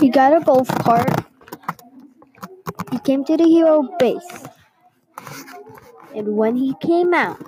He got a golf cart. He came to the hero base. And when he came out,